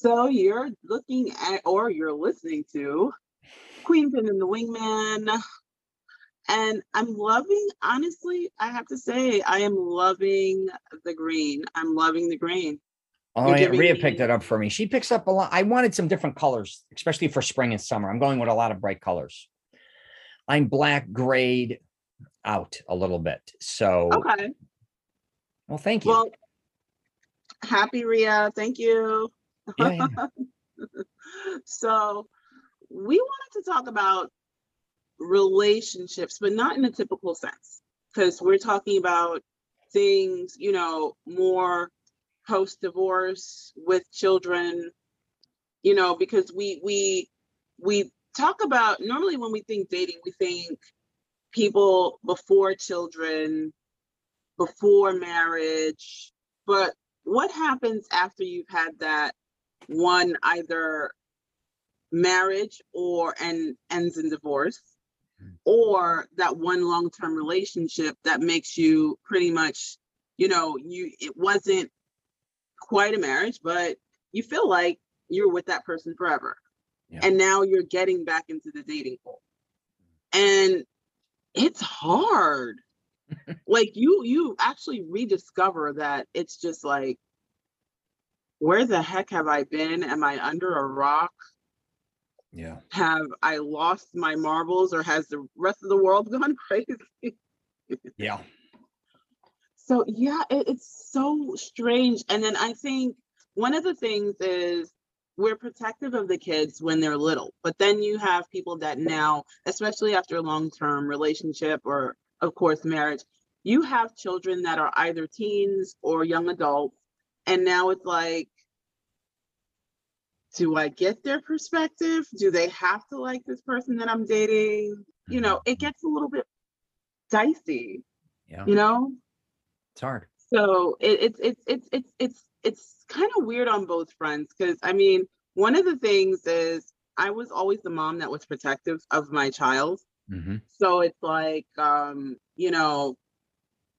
So you're looking at, or you're listening to Queen Pin and the Wingman. And I'm loving, honestly, I have to say, I am loving the green. I'm loving the green. Oh, yeah, Rhea me- picked it up for me. She picks up a lot. I wanted some different colors, especially for spring and summer. I'm going with a lot of bright colors. I'm black grayed out a little bit. So, Okay. well, thank you. Well, happy Ria. Thank you. Yeah, so we wanted to talk about relationships, but not in a typical sense, because we're talking about things, you know, more post divorce with children, you know, because we we we talk about normally when we think dating, we think people before children, before marriage, but what happens after you've had that one either marriage or and ends in divorce or that one long-term relationship that makes you pretty much you know you it wasn't quite a marriage but you feel like you're with that person forever. Yeah. and now you're getting back into the dating pool. And it's hard. Like you you actually rediscover that it's just like where the heck have i been am i under a rock yeah. have i lost my marbles or has the rest of the world gone crazy Yeah. so yeah it, it's so strange and then i think one of the things is we're protective of the kids when they're little but then you have people that now especially after a long-term relationship or of course marriage you have children that are either teens or young adults and now it's like do i get their perspective do they have to like this person that i'm dating you know it gets a little bit dicey Yeah. you know It's hard. so it, it's it's it's it's it's it's kind of weird on both fronts because I mean one of the things is I was always the mom that was protective of my child. hmm So it's like um, you know,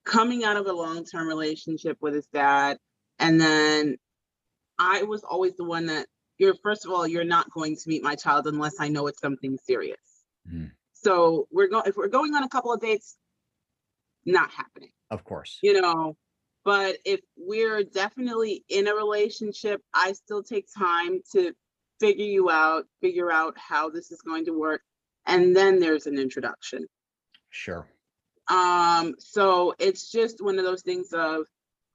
coming out of a long-term relationship with his dad, and then I was always the one that you're first of all, you're not going to meet my child unless I know it's something serious. Mm. So we're going if we're going on a couple of dates, not happening Of course. you know but if we're definitely in a relationship i still take time to figure you out figure out how this is going to work and then there's an introduction Sure. um so it's just one of those things of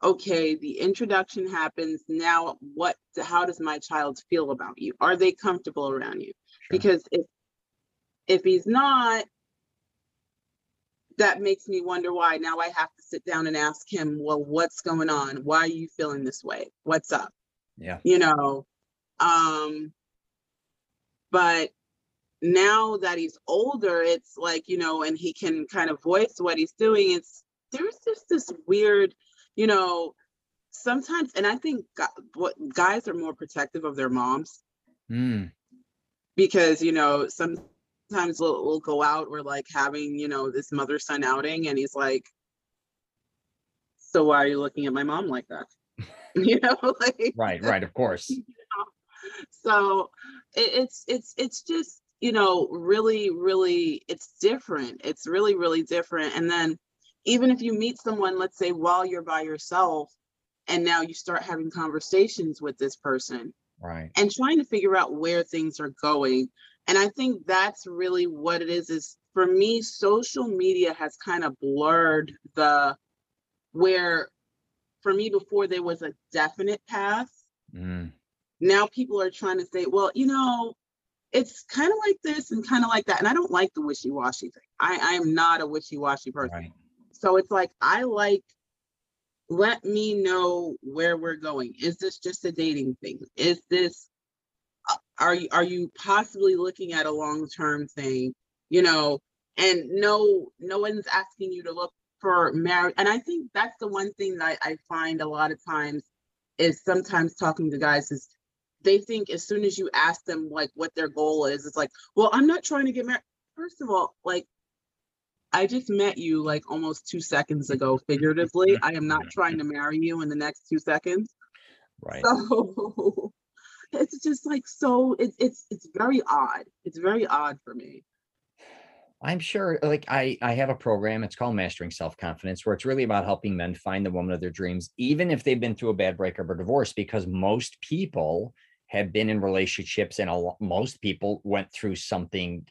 okay the introduction happens now what how does my child feel about you? Are they comfortable around you? Sure. because if if he's not that makes me wonder why now i have to sit down and ask him well what's going on? Why are you feeling this way? What's up? Yeah. you know um but now that he's older it's like you know and he can kind of voice what he's doing it's there's just this weird you know sometimes and i think what guys are more protective of their moms Mm. because you know sometimes we'll, we'll go out we're like having you know this mother son outing and he's like so why are you looking at my mom like that you know like Right. Right. Of course. so it, it's it's it's just you know really really it's different it's really really different and then even if you meet someone let's say while you're by yourself and now you start having conversations with this person Right. and trying to figure out where things are going and i think that's really what it is is for me social media has kind of blurred the where for me before there was a definite path Mm. now people are trying to say well you know it's kind of like this and kind of like that and i don't like the wishy-washy thing i i am not a wishy-washy person Right. So it's like I like let me know where we're going. Is this just a dating thing? Is this uh, are you are you possibly looking at a long-term thing? You know, and no no one's asking you to look for marriage. And I think that's the one thing that I, I find a lot of times is sometimes talking to guys is they think as soon as you ask them like what their goal is, it's like, well, I'm not trying to get married. First of all, like I just met you like almost two seconds ago, figuratively. I am not trying to marry you in the next two seconds. Right. So, it's just like so it's it's it's very odd. It's very odd for me. I'm sure, like I, I have a program. It's called Mastering Self Confidence, where it's really about helping men find the woman of their dreams, even if they've been through a bad breakup or divorce. Because most people have been in relationships, and a, lot, most people went through something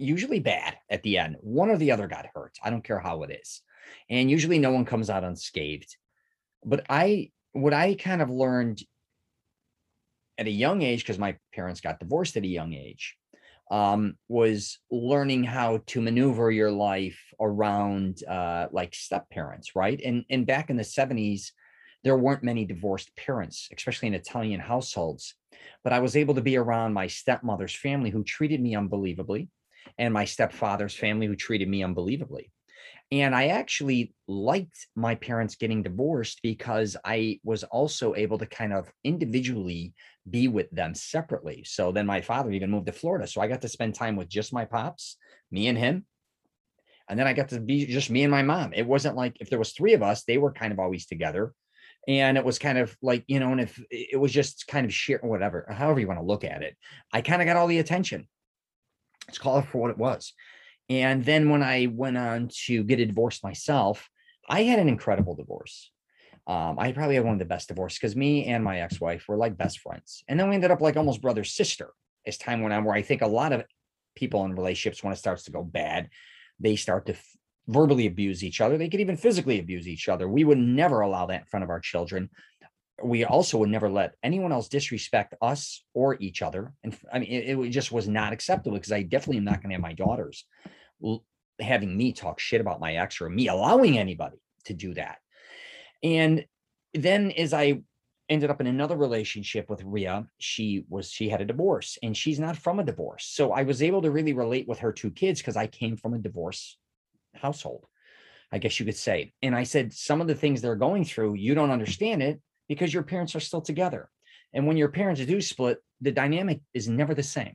usually bad at the end. One or the other got hurt. I don't care how it is, and usually no one comes out unscathed. But I, what I kind of learned at a young age, because my parents got divorced at a young age um, was learning how to maneuver your life around uh, like step parents, right? And and back in the 70s, there weren't many divorced parents, especially in Italian households. But I was able to be around my stepmother's family who treated me unbelievably, and my stepfather's family who treated me unbelievably. And I actually liked my parents getting divorced because I was also able to kind of individually be with them separately. So then my father even moved to Florida. So I got to spend time with just my pops, me and him. And then I got to be just me and my mom. It wasn't like if there was three of us, they were kind of always together. And it was kind of like, you know, and if it was just kind of share whatever, however you want to look at it, I kind of got all the attention. Let's call it for what it was. And then when I went on to get a divorce myself, I had an incredible divorce. Um, I probably had one of the best divorces because me and my ex-wife were like best friends. And then we ended up like almost brother sister as time went on, where I think a lot of people in relationships, when it starts to go bad, they start to f- verbally abuse each other. They could even physically abuse each other. We would never allow that in front of our children. We also would never let anyone else disrespect us or each other. And I mean, it, it just was not acceptable because I definitely am not going to have my daughters having me talk shit about my ex or me allowing anybody to do that. And then as I ended up in another relationship with Ria, she was she had a divorce and she's not from a divorce. So I was able to really relate with her two kids because I came from a divorce household. I guess you could say. And I said some of the things they're going through, you don't understand it because your parents are still together. And when your parents do split, the dynamic is never the same.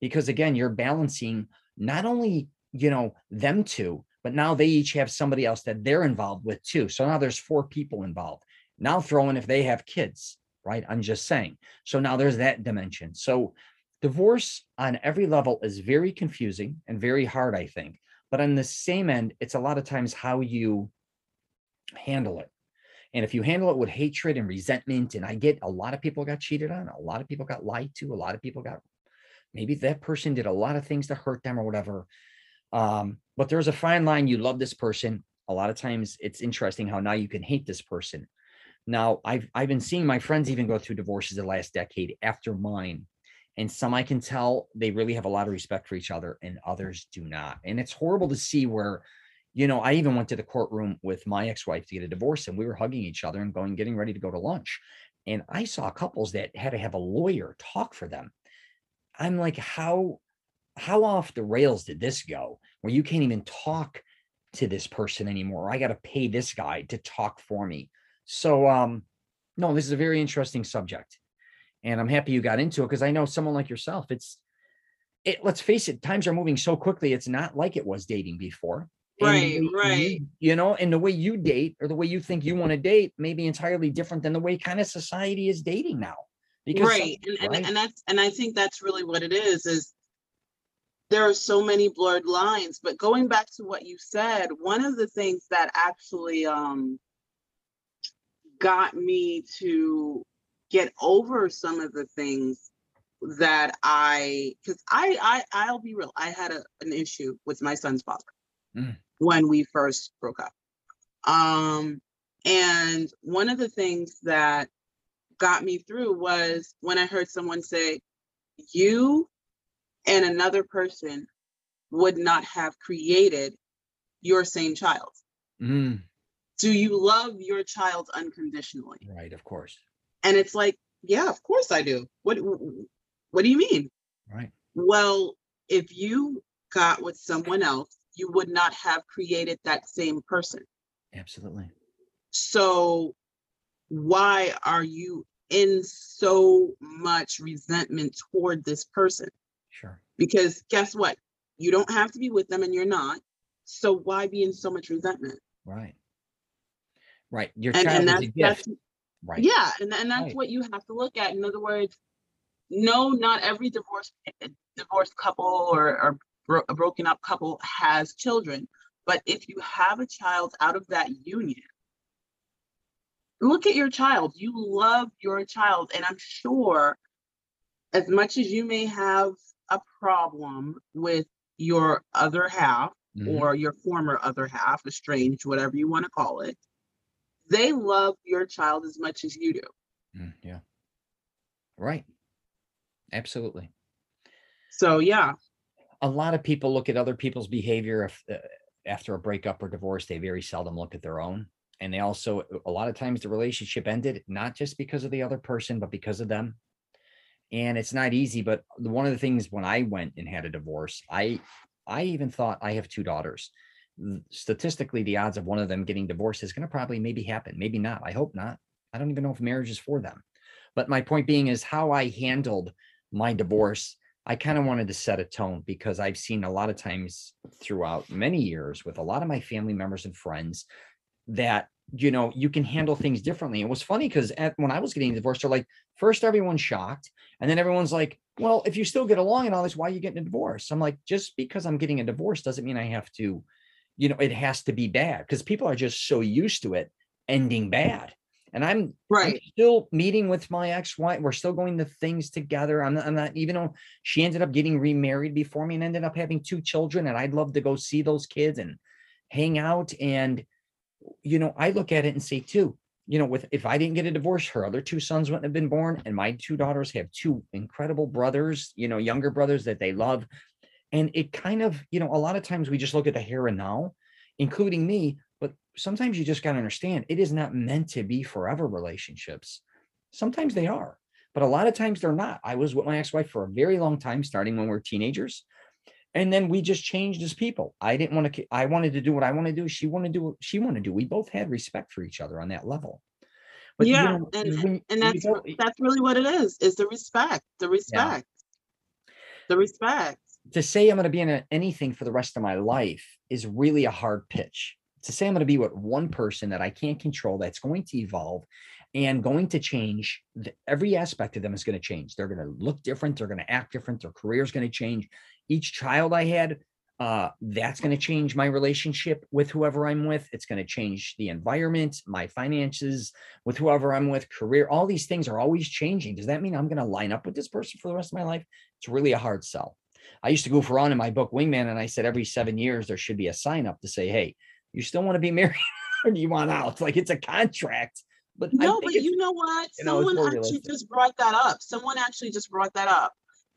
Because again, you're balancing not only, you know, them two, but now they each have somebody else that they're involved with too. So now there's four people involved. Now throw in if they have kids, right? I'm just saying. So now there's that dimension. So divorce on every level is very confusing and very hard, I think. But on the same end, it's a lot of times how you handle it. And if you handle it with hatred and resentment, and I get a lot of people got cheated on, a lot of people got lied to, a lot of people got maybe that person did a lot of things to hurt them or whatever. Um, but there's a fine line. You love this person. A lot of times it's interesting how now you can hate this person. Now I've I've been seeing my friends even go through divorces the last decade after mine. And some I can tell they really have a lot of respect for each other, and others do not. And it's horrible to see where, you know, I even went to the courtroom with my ex-wife to get a divorce, and we were hugging each other and going, getting ready to go to lunch. And I saw couples that had to have a lawyer talk for them. I'm like, how how off the rails did this go where you can't even talk to this person anymore i got to pay this guy to talk for me so um no this is a very interesting subject and i'm happy you got into it because i know someone like yourself it's it let's face it times are moving so quickly it's not like it was dating before And Right, you- right. you know and the way you date or the way you think you want to date may be entirely different than the way kind of society is dating now because right and, and, right? and that's and i think that's really what it is is there are so many blurred lines but going back to what you said one of the things that actually um got me to get over some of the things that i because I, I i'll be real i had a, an issue with my son's father Mm. When we first broke up um and one of the things that got me through was when I heard someone say, You and another person would not have created your same child. Mm, Do you love your child unconditionally? right of course And it's like, Yeah, of course I do. What what do you mean? right Well, if you got with someone else, you would not have created that same person. absolutely So why are you in so much resentment toward this person? sure Because guess what? You don't have to be with them and you're not. So why be in so much resentment? Right. Right. Your And, child and is that's, a gift. Right. yeah, and, and that's Right. what you have to look at. In other words, no, not every divorce divorced couple or, or bro- a broken up couple has children. But if you have a child out of that union, look at your child. You love your child. And I'm sure as much as you may have a problem with your other half Mhm. or your former other half, estranged, whatever you want to call it, they love your child as much as you do. Mm, yeah. Right. Absolutely. So, yeah, a lot of people look at other people's behavior if, uh, after a breakup or divorce. They very seldom look at their own. And they also, a lot of times, the relationship ended not just because of the other person, but because of them. And it's not easy. But one of the things when I went and had a divorce, I, I even thought I have two daughters. Statistically, the odds of one of them getting divorced is going to probably maybe happen. Maybe not. I hope not. I don't even know if marriage is for them. But my point being is how I handled my divorce I kind of wanted to set a tone because I've seen a lot of times throughout many years with a lot of my family members and friends that you know you can handle things differently. It was funny because when I was getting divorced, they're like, first everyone's shocked, and then everyone's like, well, if you still get along and all this, why are you getting a divorce? I'm like, just because I'm getting a divorce doesn't mean I have to, you know, it has to be bad because people are just so used to it ending bad. And I'm I'm still meeting with my ex-wife. We're still going to things together. I'm not, I'm not, even though she ended up getting remarried before me and ended up having two children, and I'd love to go see those kids and hang out. And you know, I look at it and say too, you know, with if I didn't get a divorce, her other two sons wouldn't have been born, and my two daughters have two incredible brothers, you know, younger brothers that they love. And it kind of, you know, a lot of times we just look at the here and now, including me, sometimes you just got to understand it is not meant to be forever relationships. Sometimes they are, but a lot of times they're not. I was with my ex wife for a very long time, starting when we were teenagers. And then we just changed as people. I didn't want to, I wanted to do what I want to do. She wanted to do what she wanted to do. We both had respect for each other on that level. But you yeah, know, and when and that's that's really what it is. Is the respect, the respect, the respect. to say I'm going to be in a, anything for the rest of my life is really a hard pitch. To say I'm going to be with one person that I can't control, that's going to evolve and going to change, every aspect of them is going to change. They're going to look different. They're going to act different. Their career is going to change. Each child I had, uh, that's going to change my relationship with whoever I'm with. It's going to change the environment, my finances with whoever I'm with, career. All these things are always changing. Does that mean I'm going to line up with this person for the rest of my life? It's really a hard sell. I used to goof around in my book Wingman, and I said every seven years there should be a sign up to say, "Hey, you still want to be married, or do you want out?" Like it's a contract. But No, but you know what? you know, Someone actually realistic. just brought that up. Someone actually just brought that up.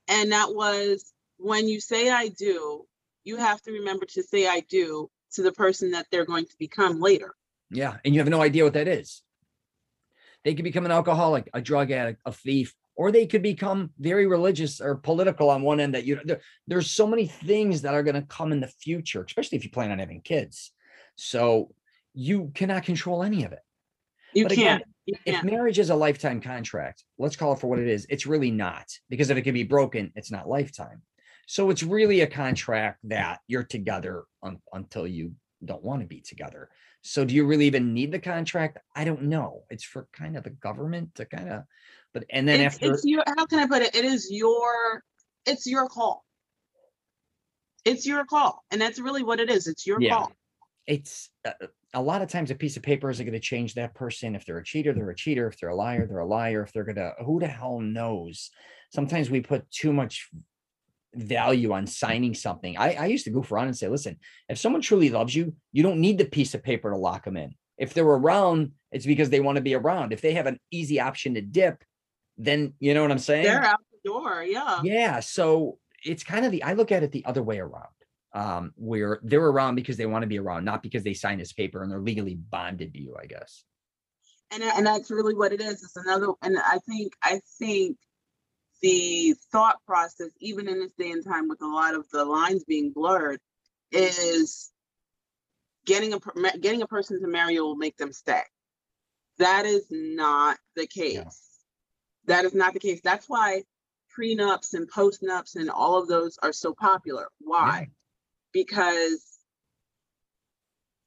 And that was when you say I do, you have to remember to say I do to the person that they're going to become later. yeah, and you have no idea what that is. They could become an alcoholic, a drug addict, a thief, or they could become very religious or political on one end. That you there, there's so many things that are going to come in the future, especially if you plan on having kids. So you cannot control any of it. You But can't. You if can't. marriage is a lifetime contract, let's call it for what it is. It's really not because if it can be broken, it's not lifetime. So it's really a contract that you're together un- until you don't want to be together. So do you really even need the contract? I don't know. It's for kind of the government to kind of, but and then it's, after it's your how can I put it? It is your it's your call. It's your call. And that's really what it is. It's your Yeah. call. It's uh, a lot of times a piece of paper isn't going to change that person. If they're a cheater, they're a cheater. If they're a liar, they're a liar. If they're going to, who the hell knows? Sometimes we put too much value on signing something. I, I used to goof around and say, listen, if someone truly loves you, you don't need the piece of paper to lock them in. If they're around, it's because they want to be around. If they have an easy option to dip, then you know what I'm saying? They're out the door. Yeah. Yeah. So it's kind of the I look at it the other way around. Um, where they're around because they want to be around, not because they signed this paper and they're legally bonded to you, I guess. and and that's really what it is it's another and i think i think the thought process even in this day and time with a lot of the lines being blurred is getting a getting a person to marry you will make them stay. That is not the case. That is not the case. That's why prenups and postnups and all of those are so popular. Why because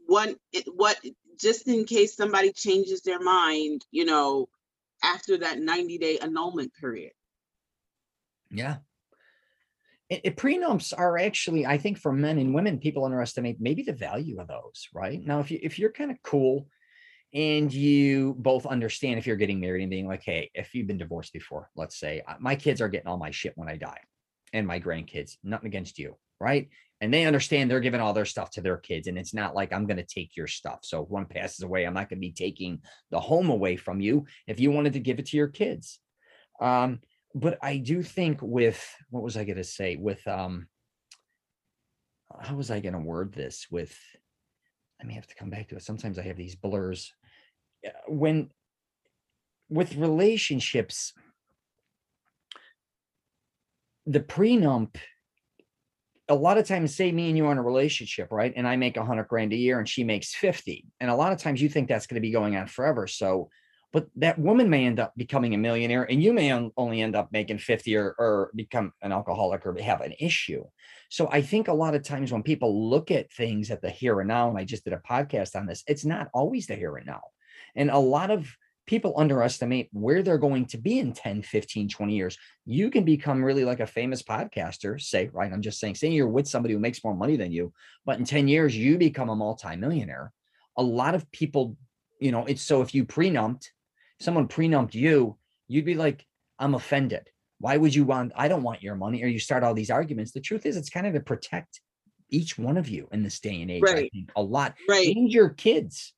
one it, what just in case somebody changes their mind you know after that 90 day annulment period Yeah. It, it- prenups are actually, I think, for men and women, people underestimate maybe the value of those. Right now, if you if you're kind of cool and you both understand if you're getting married and being like, hey, if you've been divorced before, let's say uh, my kids are getting all my shit when I die, and my grandkids, nothing against you, right? And they understand they're giving all their stuff to their kids, and it's not like I'm going to take your stuff. So if one passes away, I'm not going to be taking the home away from you. If you wanted to give it to your kids, um, but I do think with what was I going to say with um how was I going to word this with I may have to come back to it. Sometimes I have these blurs. When with relationships the prenup a lot of times say me and you are in a relationship right and i make a hundred grand a year and she makes 50 and a lot of times you think that's going to be going on forever so but that woman may end up becoming a millionaire and you may only end up making 50 or, or become an alcoholic or have an issue. So i think a lot of times when people look at things at the here and now and i just did a podcast on this it's not always the here and now and a lot of people underestimate where they're going to be in 10 15 20 years you can become really like a famous podcaster say right i'm just saying say you're with somebody who makes more money than you but in 10 years you become a multimillionaire a lot of people you know it's so if you prenupped someone prenupped you, you'd be like, I'm offended. Why would you want, I don't want your money, or you start all these arguments. The truth is, it's kind of to protect each one of you in this day and age, I Right. think, a lot. Right. And your kids.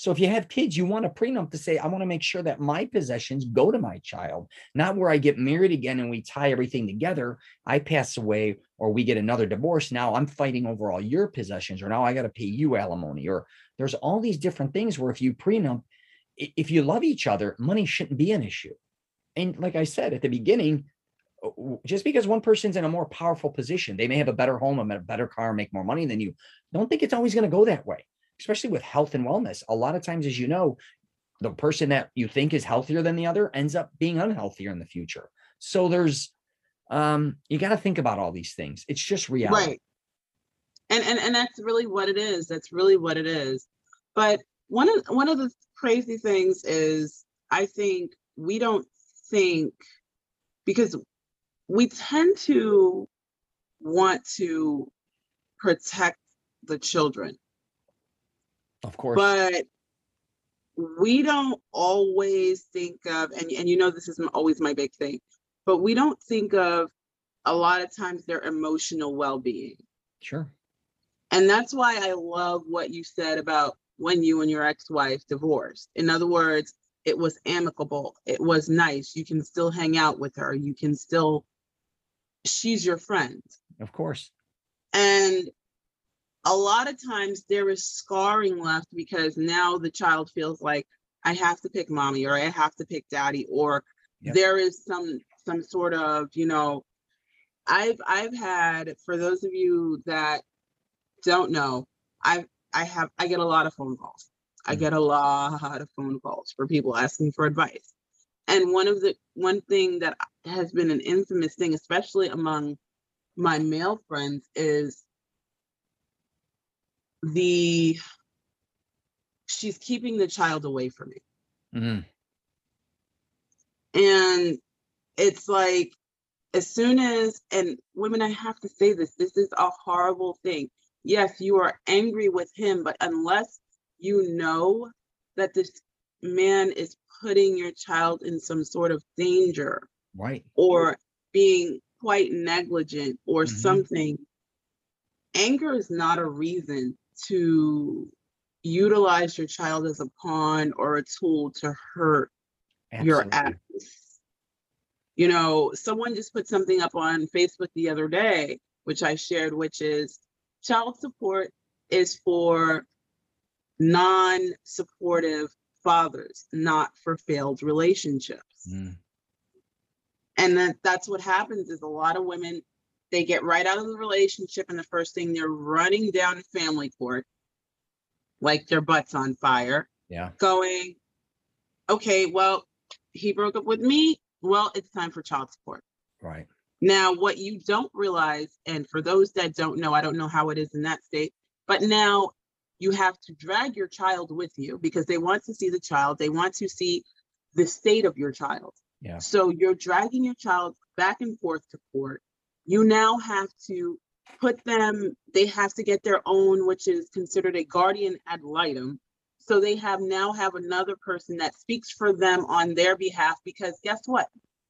So if you have kids, you want a prenup to say, I want to make sure that my possessions go to my child, not where I get married again and we tie everything together. I pass away or we get another divorce. Now I'm fighting over all your possessions, or now I got to pay you alimony, or there's all these different things where if you prenup, if you love each other, money shouldn't be an issue. And like I said at the beginning, just because one person's in a more powerful position, they may have a better home, a better car, make more money than you. Don't think it's always going to go that way, especially with health and wellness. A lot of times, as you know, the person that you think is healthier than the other ends up being unhealthier in the future. So there's, um, you got to think about all these things. It's just reality. Right. And and and that's really what it is. That's really what it is. But one of one of the crazy things is I think we don't think because we tend to want to protect the children, Of course. but we don't always think of and and you know this is always my big thing, but we don't think of a lot of times their emotional well-being. sure. And that's why I love what you said about when you and your ex-wife divorced. In other words, it was amicable. It was nice. You can still hang out with her. You can still, she's your friend. Of course. And a lot of times there is scarring left because now the child feels like I have to pick mommy or I have to pick daddy or Yep. there is some some sort of, you know, I've I've had for those of you that don't know, I've I have I get a lot of phone calls. I Mhm. get a lot of phone calls for people asking for advice. And one of the one thing that has been an infamous thing, especially among my male friends, is the she's keeping the child away from me. Mhm. And it's like, as soon as, and women, I have to say this, this is a horrible thing. Yes, you are angry with him, but unless you know that this man is putting your child in some sort of danger Right. or being quite negligent or Mhm. something, anger is not a reason to utilize your child as a pawn or a tool to hurt your Absolutely. acts. You know, someone just put something up on Facebook the other day, which I shared, which is child support is for non-supportive fathers, not for failed relationships. Mm. And that that's what happens is a lot of women they get right out of the relationship and the first thing they're running down to family court like their butts on fire Yeah. going, okay, well, he broke up with me. Well, it's time for child support. Right. Now, what you don't realize, and for those that don't know, I don't know how it is in that state, but now you have to drag your child with you because they want to see the child. They want to see the state of your child. Yeah. So you're dragging your child back and forth to court. You now have to put them, they have to get their own, which is considered a guardian ad litem. So they have now have another person that speaks for them on their behalf because guess what?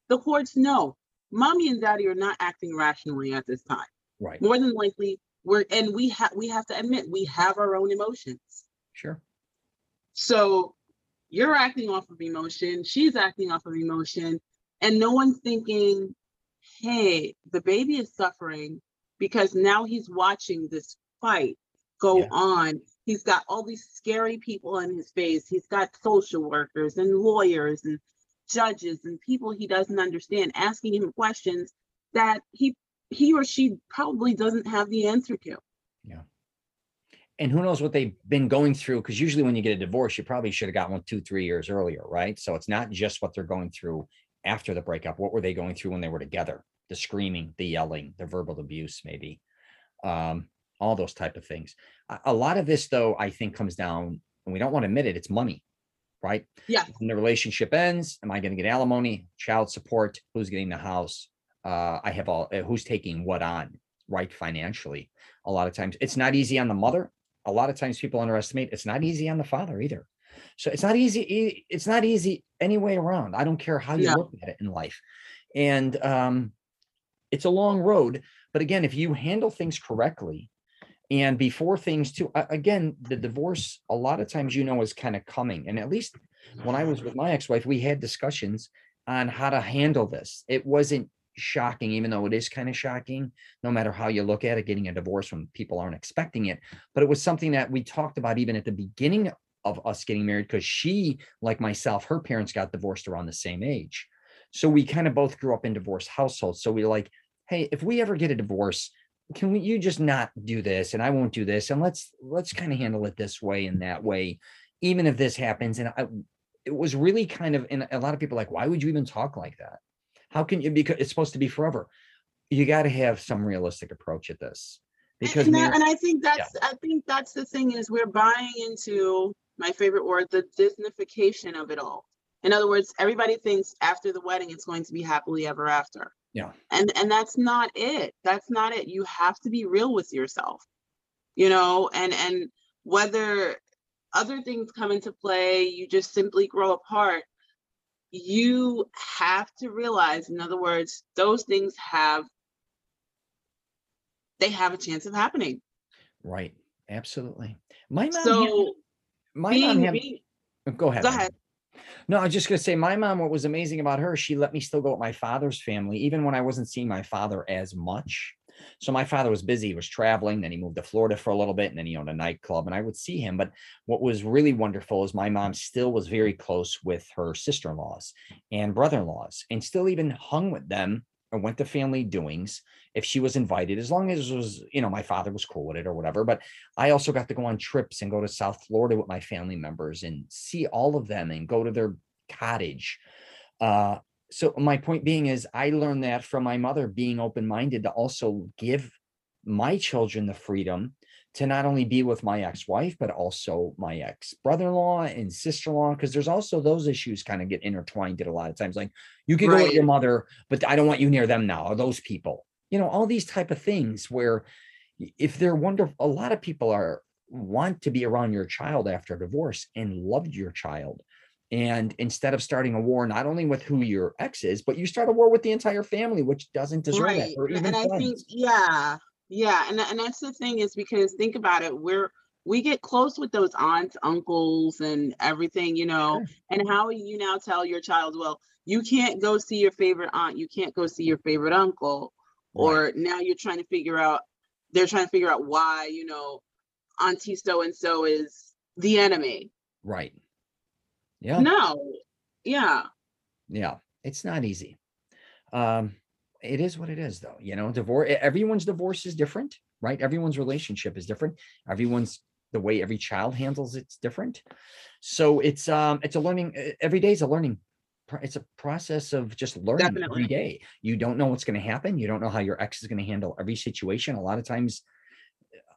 The courts know mommy and daddy are not acting rationally at this time. Right. More than likely, we're and we have we have to admit we have our own emotions. Sure. So you're acting off of emotion, she's acting off of emotion, and no one's thinking, hey, the baby is suffering because now he's watching this fight go Yeah. on. He's got all these scary people in his face. He's got social workers and lawyers and judges and people he doesn't understand asking him questions that he he or she probably doesn't have the answer to. Yeah. And who knows what they've been going through? Because usually when you get a divorce, you probably should have got one two, three years earlier, right? So it's not just what they're going through after the breakup. What were they going through when they were together? The screaming, the yelling, the verbal abuse, maybe. Um, all those type of things. A, a lot of this, though, I think comes down, and we don't want to admit it, it's money, right? Yeah. When the relationship ends, am I going to get alimony, child support? Who's getting the house? Uh, I have all uh, who's taking what on, right? Financially. A lot of times it's not easy on the mother. A lot of times people underestimate it's not easy on the father either. So it's not easy. It's not easy any way around. I don't care how you No. look at it in life. And um, it's a long road. But again, if you handle things correctly, and before things too, again, the divorce, a lot of times you know is kind of coming. And at least when I was with my ex-wife, we had discussions on how to handle this. It wasn't shocking, even though it is kind of shocking, no matter how you look at it, getting a divorce when people aren't expecting it. But it was something that we talked about even at the beginning of us getting married, because she, like myself, her parents got divorced around the same age. So we kind of both grew up in divorced households. So we like, hey, if we ever get a divorce, can we you just not do this and I won't do this and let's let's kind of handle it this way and that way, even if this happens. And I, it was really kind of and a lot of people like, why would you even talk like that? How can you because it's supposed to be forever? You got to have some realistic approach at this because and, that- and I think that's I think that's the thing is we're buying into my favorite word, the Disneyfication of it all. In other words, everybody thinks after the wedding it's going to be happily ever after. Yeah. And and that's not it. That's not it. You have to be real with yourself. You know, and and whether other things come into play, you just simply grow apart. You have to realize, in other words, those things have they have a chance of happening. right, absolutely. My mom, So my mom being, had, being oh, go ahead. go ahead. No, I was just gonna say my mom, what was amazing about her, she let me still go with my father's family, even when I wasn't seeing my father as much. So my father was busy, he was traveling, then he moved to Florida for a little bit, and then he owned a nightclub, and I would see him. But what was really wonderful is my mom still was very close with her sister-in-laws and brother-in-laws, and still even hung with them or went to family doings if she was invited, as long as it was, you know, my father was cool with it or whatever. But I also got to go on trips and go to South Florida with my family members and see all of them and go to their cottage. Uh, so my point being is I learned that from my mother being open-minded to also give my children the freedom to not only be with my ex-wife, but also my ex-brother-in-law and sister-in-law, because there's also those issues kind of get intertwined at a lot of times. Like you can go with your mother, but I don't want you near them now, or those people. You know, all these type of things where if they're wonderful, a lot of people are want to be around your child after divorce and loved your child. And instead of starting a war, not only with who your ex is, but you start a war with the entire family, which doesn't deserve Right. or even and I think, yeah, yeah. And, and that's the thing is because think about it, we're we get close with those aunts, uncles, and everything, you know. And how you now tell your child, well, you can't go see your favorite aunt, you can't go see your favorite uncle, Right. or now you're trying to figure out they're trying to figure out why, you know, auntie so and so is the enemy. Right. Yeah. No, yeah. Yeah. It's not easy. Um, it is what it is, though. You know, divorce. Everyone's divorce is different, right? Everyone's relationship is different. Everyone's the way every child handles it's different. So it's um, it's a learning. Every day is a learning. It's a process of just learning every Definitely. day. You don't know what's going to happen. You don't know how your ex is going to handle every situation. A lot of times,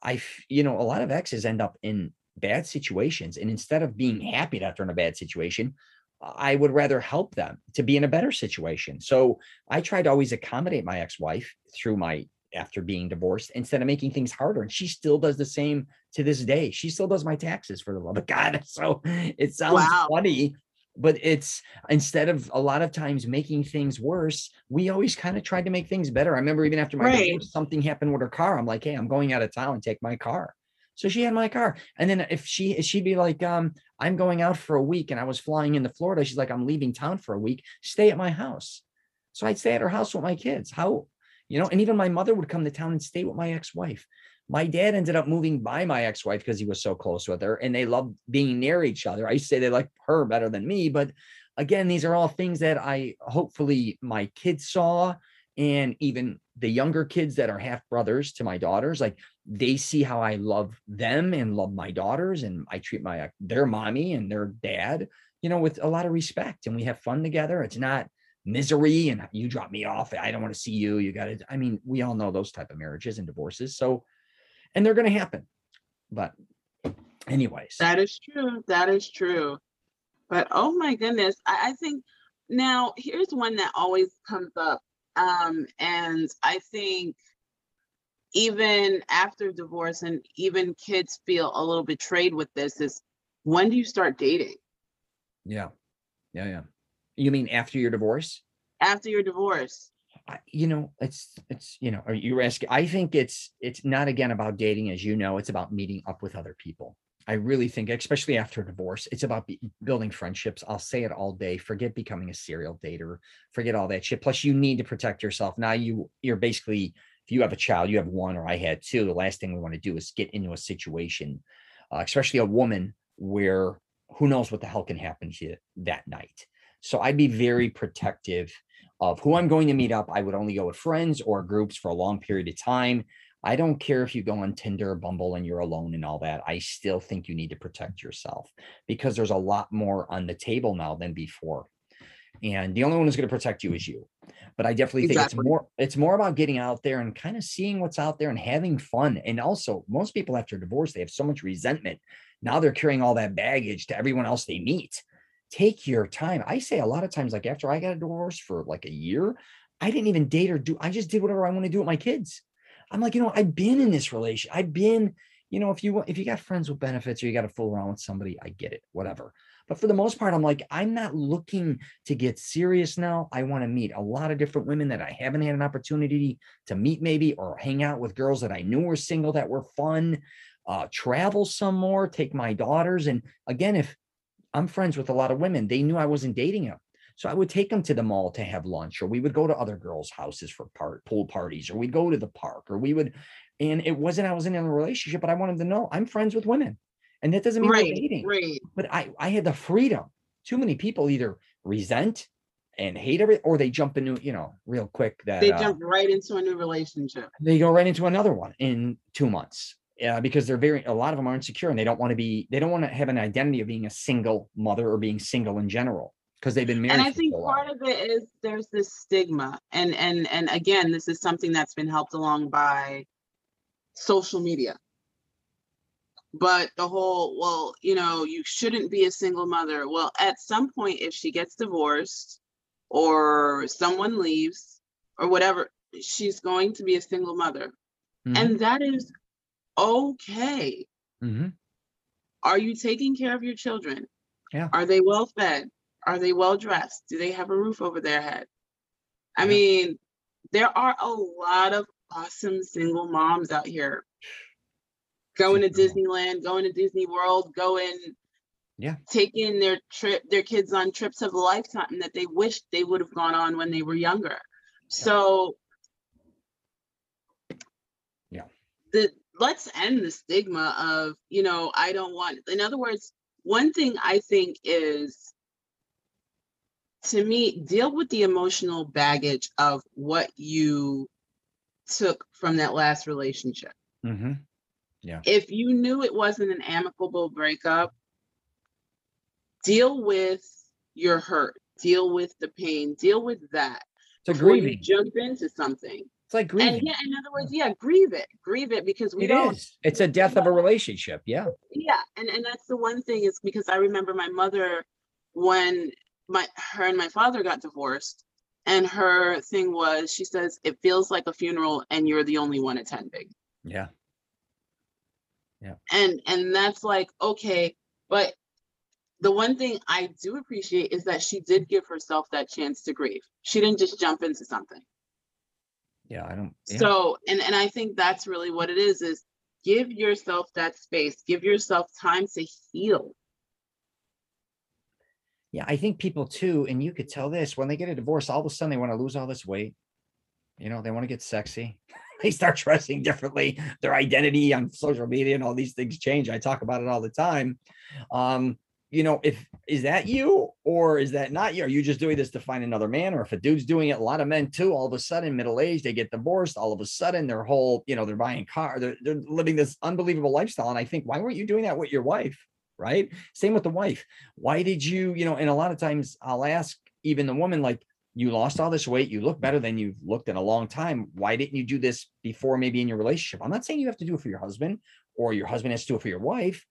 I, you know, a lot of exes end up in bad situations, and instead of being happy that they're in a bad situation, I would rather help them to be in a better situation. So I try to always accommodate my ex-wife through my after being divorced instead of making things harder. And she still does the same to this day. She still does my taxes for the love of God. So it sounds Wow. funny, but it's instead of a lot of times making things worse, we always kind of tried to make things better. I remember even after my Right. divorce, something happened with her car. I'm like, hey, I'm going out of town, take my car. So she had my car. And then if she she'd be like, um, I'm going out for a week and I was flying into Florida. She's like, I'm leaving town for a week. Stay at my house. So I'd stay at her house with my kids. How, you know, and even my mother would come to town and stay with my ex-wife. My dad ended up moving by my ex-wife because he was so close with her and they loved being near each other. I used to say they like her better than me, but again, these are all things that I hopefully my kids saw and even the younger kids that are half brothers to my daughters, like they see how I love them and love my daughters and I treat my uh, their mommy and their dad, you know, with a lot of respect and we have fun together. It's not misery and you drop me off. I don't want to see you. You got to, I mean, we all know those type of marriages and divorces. So, and they're going to happen. But anyways, That is true. That is true. But oh my goodness, I, I think now here's one that always comes up. Um, and I think even after divorce and even kids feel a little betrayed with this is when do you start dating? yeah. Yeah. Yeah. You mean after your divorce? After your divorce. I- you know it's it's you know are you asking i think it's it's not again about dating as you know it's about meeting up with other people i really think especially after a divorce it's about be, building friendships i'll say it all day forget becoming a serial dater forget all that shit plus you need to protect yourself now you you're basically if you have a child you have one or i had two the last thing we want to do is get into a situation uh, especially a woman where who knows what the hell can happen to you that night so i'd be very protective of who I'm going to meet up. I would only go with friends or groups for a long period of time. I don't care if you go on Tinder, or Bumble, and you're alone and all that. I still think you need to protect yourself because there's a lot more on the table now than before. And the only one who's going to protect you is you. But I definitely think Exactly. it's more it's more about getting out there and kind of seeing what's out there and having fun. And also, most people after divorce, they have so much resentment. Now they're carrying all that baggage to everyone else they meet take your time. I say a lot of times, like after I got a divorce for like a year, I didn't even date or do, I just did whatever I want to do with my kids. I'm like, you know, I've been in this relation. I've been, you know, if you if you got friends with benefits or you got to fool around with somebody, I get it, whatever. But for the most part, I'm like, I'm not looking to get serious now. I want to meet a lot of different women that I haven't had an opportunity to meet, maybe, or hang out with girls that I knew were single that were fun, uh, travel some more, take my daughters. And again, if I'm friends with a lot of women. They knew I wasn't dating them. So I would take them to the mall to have lunch, or we would go to other girls' houses for part pool parties, or we'd go to the park, or we would, and it wasn't I wasn't in a relationship, but I wanted to know I'm friends with women. And that doesn't mean we're Right, dating. right. But I I had the freedom. Too many people either resent and hate every or they jump into, you know, real quick that They uh, jump right into a new relationship. they go right into another one in two months. Yeah, because they're very a lot of them are insecure and they don't want to be they don't want to have an identity of being a single mother or being single in general because they've been married. and i think so part of it is there's this stigma. And and and again this is something that's been helped along by social media. But the whole well you know you shouldn't be a single mother. Well at some point if she gets divorced or someone leaves or whatever she's going to be a single mother. Mhm, and that is okay. Mhm. are you taking care of your children? Yeah. are they well fed are they well dressed do they have a roof over their head i Yeah. mean there are a lot of awesome single moms out here going to disneyland going to disney world going Yeah. taking their trip their kids on trips of a lifetime that they wish they would have gone on when they were younger so Yeah. the let's end the stigma of you know i don't want in other words one thing i think is to me deal with the emotional baggage of what you took from that last relationship Mhm. if you knew it wasn't an amicable breakup deal with your hurt deal with the pain deal with that It's before you grieving. jump into something It's like grieving. and yeah in other words yeah grieve it grieve it because we It don't is. It's a death of a relationship. Yeah. yeah and and that's the one thing is because i remember my mother when my her and my father got divorced and her thing was she says it feels like a funeral and you're the only one attending Yeah. Yeah. And and that's like okay but the one thing i do appreciate is that she did give herself that chance to grieve she didn't just jump into something Yeah. I don't. yeah. so and and i think that's really what it is is give yourself that space give yourself time to heal Yeah, I think people too, and you could tell this when they get a divorce, all of a sudden they want to lose all this weight. You know, they want to get sexy. they start dressing differently. Their identity on social media and all these things change. I talk about it all the time. Um, you know, if is that you or is that not you? Are you just doing this to find another man? Or if a dude's doing it, a lot of men too, all of a sudden, middle age, they get divorced. All of a sudden, their whole, you know, they're buying car, they're, they're living this unbelievable lifestyle. And I think, why weren't you doing that with your wife? Right. Same with the wife. Why did you, you know, and a lot of times I'll ask even the woman, like, you lost all this weight, you look better than you've looked in a long time. Why didn't you do this before maybe in your relationship? I'm not saying you have to do it for your husband or your husband has to do it for your wife,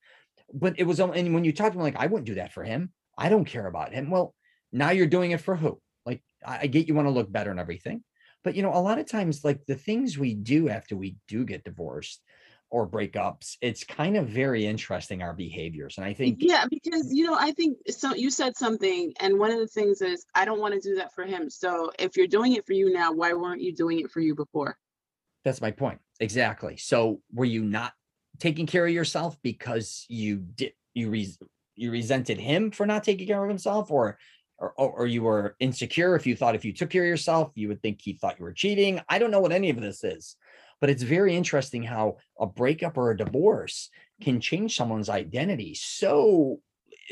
but it was, and when you talk to me, like, I wouldn't do that for him. I don't care about him. Well, now you're doing it for who? Like, I get you want to look better and everything, but you know, a lot of times, like the things we do after we do get divorced or breakups, it's kind of very interesting our behaviors. And I think, yeah because mm. you know i think so you said something and one of the things is i don't want to do that for him so if you're doing it for you now why weren't you doing it for you before That's my point. Exactly. So were you not taking care of yourself because you did you res, you resented him for not taking care of himself or or, or or you were insecure if you thought if you took care of yourself you would think he thought you were cheating i don't know what any of this is but it's very interesting how a breakup or a divorce can change someone's identity so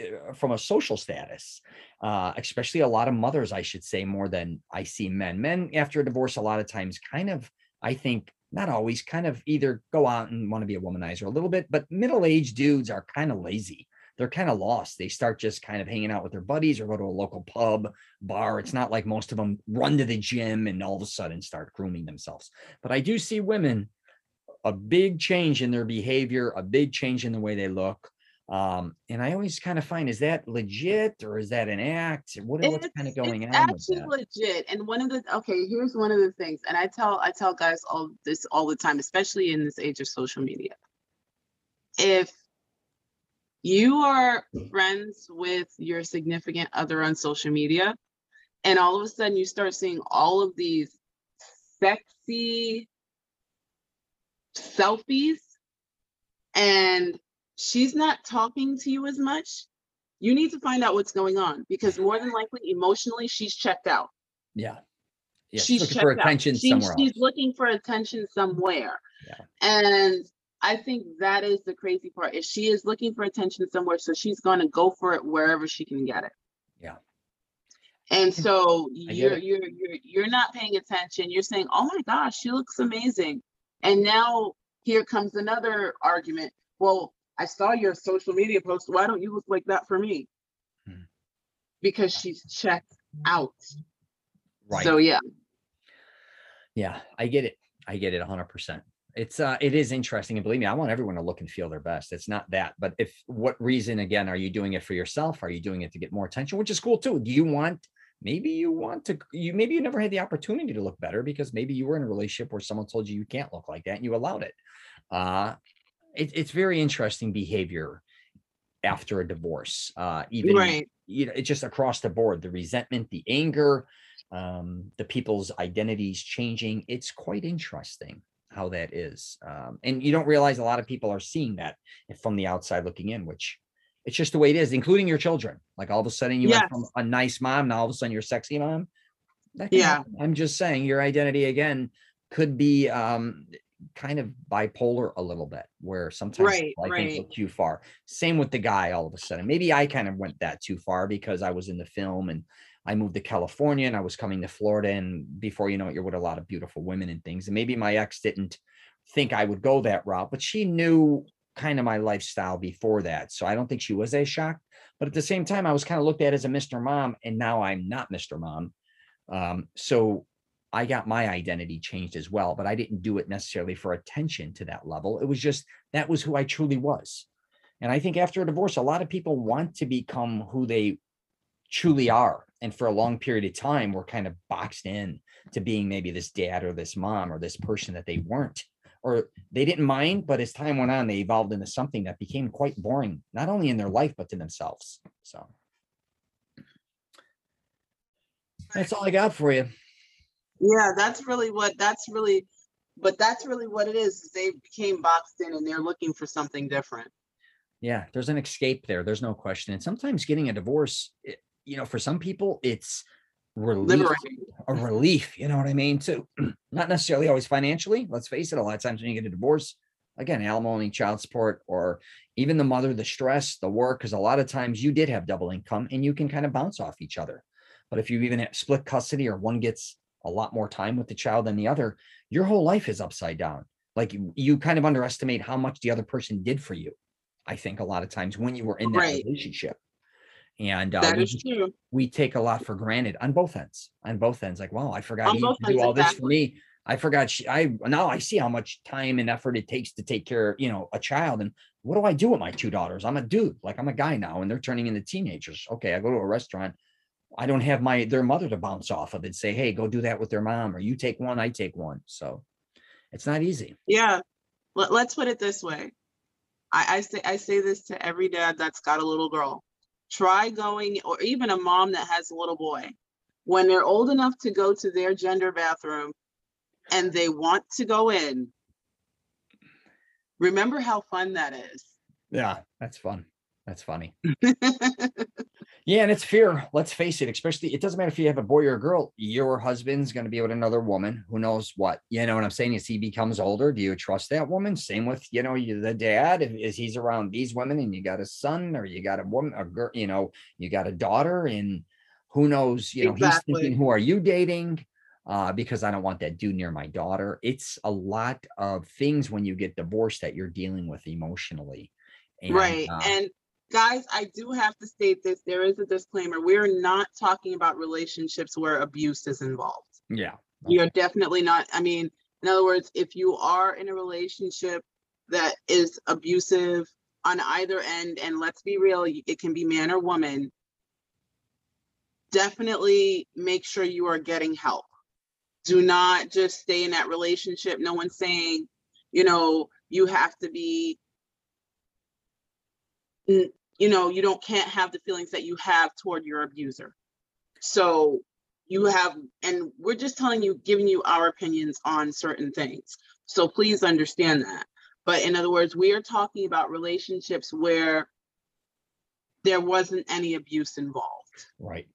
uh, from a social status uh, especially a lot of mothers i should say more than i see men men after a divorce a lot of times kind of I think not always kind of either go out and want to be a womanizer a little bit, but middle-aged dudes are kind of lazy. They're kind of lost. They start just kind of hanging out with their buddies or go to a local pub, bar. It's not like most of them run to the gym and all of a sudden start grooming themselves. But I do see women a big change in their behavior, a big change in the way they look. Um, and I always kind of find is that legit or is that an act? What, what's kind of going it's on with actually legit and one of the okay here's one of the things and i tell i tell guys all this all the time especially in this age of social media if you are friends with your significant other on social media and all of a sudden you start seeing all of these sexy selfies and she's not talking to you as much you need to find out what's going on because more than likely emotionally she's checked out Yeah. Yeah. she's looking for out. attention somewhere she's looking for attention somewhere Yeah. and i think that is the crazy part If she is looking for attention somewhere so she's going to go for it wherever she can get it Yeah. and so you're it. you're you're you're not paying attention you're saying oh my gosh she looks amazing and now here comes another argument well i saw your social media post why don't you look like that for me Hmm. because she's checked out Right. so yeah Yeah, I get it. I get it 100%. It's uh it is interesting and believe me, I want everyone to look and feel their best. It's not that, but if what reason again are you doing it for yourself? Are you doing it to get more attention, which is cool too? Do you want maybe you want to you maybe you never had the opportunity to look better because maybe you were in a relationship where someone told you you can't look like that and you allowed it. Uh it, it's very interesting behavior after a divorce. Uh even right you know, it's just across the board, the resentment, the anger, um, the people's identities changing. It's quite interesting how that is. Um, and you don't realize a lot of people are seeing that from the outside looking in, which it's just the way it is, including your children. Like all of a sudden you went from a nice mom, now all of a sudden you're a sexy mom. Yeah. happen. I'm just saying your identity again could be um kind of bipolar a little bit where sometimes Right, I think go too far. Same with the guy all of a sudden. Maybe I kind of went that too far because I was in the film and I moved to California and I was coming to Florida. And before you know it, you're with a lot of beautiful women and things. And maybe my ex didn't think I would go that route, but she knew kind of my lifestyle before that. So I don't think she was as shocked. But at the same time, I was kind of looked at as a Mr. Mom, and now I'm not Mr. Mom. Um, so I got my identity changed as well, but I didn't do it necessarily for attention to that level. It was just that was who I truly was. And I think after a divorce, a lot of people want to become who they truly are. And for a long period of time, we're kind of boxed in to being maybe this dad or this mom or this person that they weren't or they didn't mind, but as time went on, they evolved into something that became quite boring, not only in their life, but to themselves. So that's all I got for you. Yeah, that's really what that's really but that's really what it is. is They became boxed in and they're looking for something different. Yeah, there's an escape there. There's no question. And sometimes getting a divorce, it, you know, for some people, it's relief, Liberating. a relief. You know what I mean? So, not necessarily always financially. Let's face it. A lot of times when you get a divorce, again, alimony, child support, or even the mother, the stress, the work, because a lot of times you did have double income and you can kind of bounce off each other. But if you even have split custody or one gets a lot more time with the child than the other, your whole life is upside down. Like you, you kind of underestimate how much the other person did for you. I think a lot of times when you were in that Right. relationship. And uh, That we, is true. we take a lot for granted on both ends. On both ends, like, wow, I forgot to do all this for me. I forgot she, I now I see how much time and effort it takes to take care of, you know, a child. And what do I do with my two daughters? I'm a dude, like I'm a guy now, and they're turning into teenagers. Okay, I go to a restaurant. I don't have my their mother to bounce off of and say, hey, go do that with their mom, or you take one, I take one. So it's not easy. Yeah. Let, let's put it this way. I, I say I say this to every dad that's got a little girl. Try going, or even a mom that has a little boy. When they're old enough to go to their gender bathroom and they want to go in, remember how fun that is. Yeah, that's fun. That's funny. Yeah, and it's fear. Let's face it, especially it doesn't matter if you have a boy or a girl, your husband's going to be with another woman who knows what. You know what I'm saying? As he becomes older, do you trust that woman? Same with, you know, you the dad, if, is he's around these women and you got a son or you got a woman, a girl, you know, you got a daughter, and who knows, you know, he's thinking, who are you dating? Uh, because I don't want that dude near my daughter. It's a lot of things when you get divorced that you're dealing with emotionally. And, Right. uh, And guys, I do have to state this. There is a disclaimer. We're not talking about relationships where abuse is involved. yeah. We are definitely not. I mean, in other words, if you are in a relationship that is abusive on either end, and let's be real, it can be man or woman, definitely make sure you are getting help. Do not just stay in that relationship. No one's saying, you know, you have to be, you know, you don't can't have the feelings that you have toward your abuser. So you have, and we're just telling you, giving you our opinions on certain things. So please understand that. But in other words, we are talking about relationships where there wasn't any abuse involved. Right.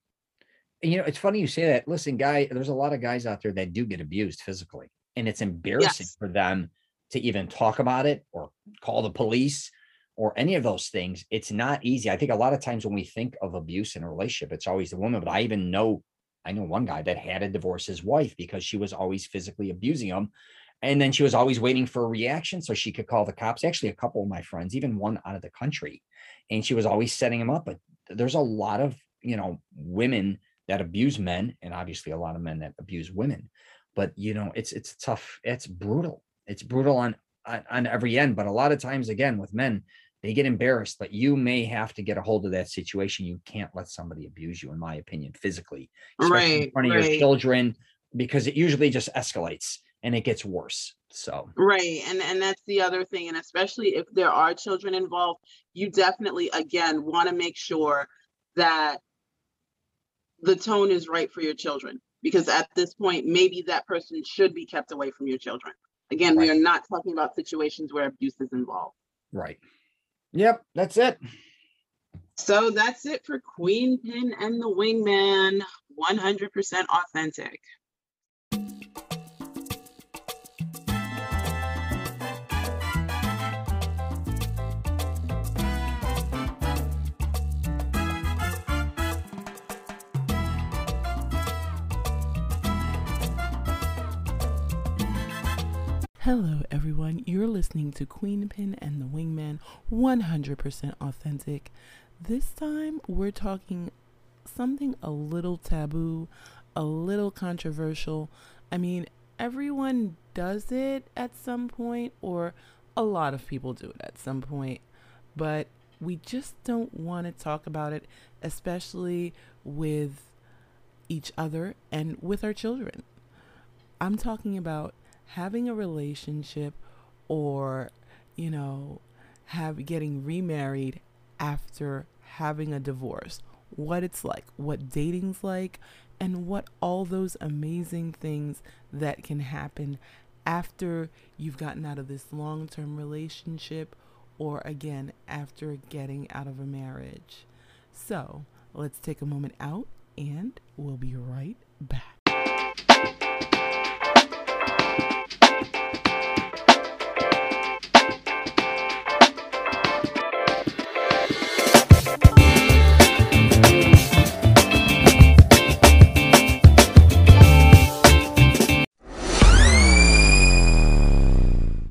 And you know, it's funny you say that. Listen, guy, there's a lot of guys out there that do get abused physically, and it's embarrassing Yes. for them to even talk about it or call the police or any of those things. It's not easy. I think a lot of times when we think of abuse in a relationship, it's always the woman. But I even know, I know one guy that had to divorce his wife because she was always physically abusing him. And then she was always waiting for a reaction so she could call the cops. Actually, a couple of my friends, even one out of the country, and she was always setting him up. But there's a lot of you know women that abuse men, and obviously a lot of men that abuse women. But you know, it's it's tough. It's brutal. It's brutal on on, on every end. But a lot of times, again, with men, they get embarrassed. But you may have to get a hold of that situation. You can't let somebody abuse you, in my opinion, physically, especially in front of your children, because it usually just escalates and it gets worse. So Right. And and that's the other thing. And especially if there are children involved, you definitely again want to make sure that the tone is right for your children. Because at this point, maybe that person should be kept away from your children. Again, we are not talking about situations where abuse is involved. right. Yep, that's it. So that's it for Queen Pin and the Wingman, 100% authentic. Hello, everyone. You're listening to Queen Pin and the Wingman 100% authentic. This time, we're talking something a little taboo, a little controversial. I mean, everyone does it at some point, or a lot of people do it at some point, but we just don't want to talk about it, especially with each other and with our children. I'm talking about having a relationship or, you know, have getting remarried after having a divorce. What it's like, what dating's like, and what all those amazing things that can happen after you've gotten out of this long-term relationship or again after getting out of a marriage. So, let's take a moment out and we'll be right back.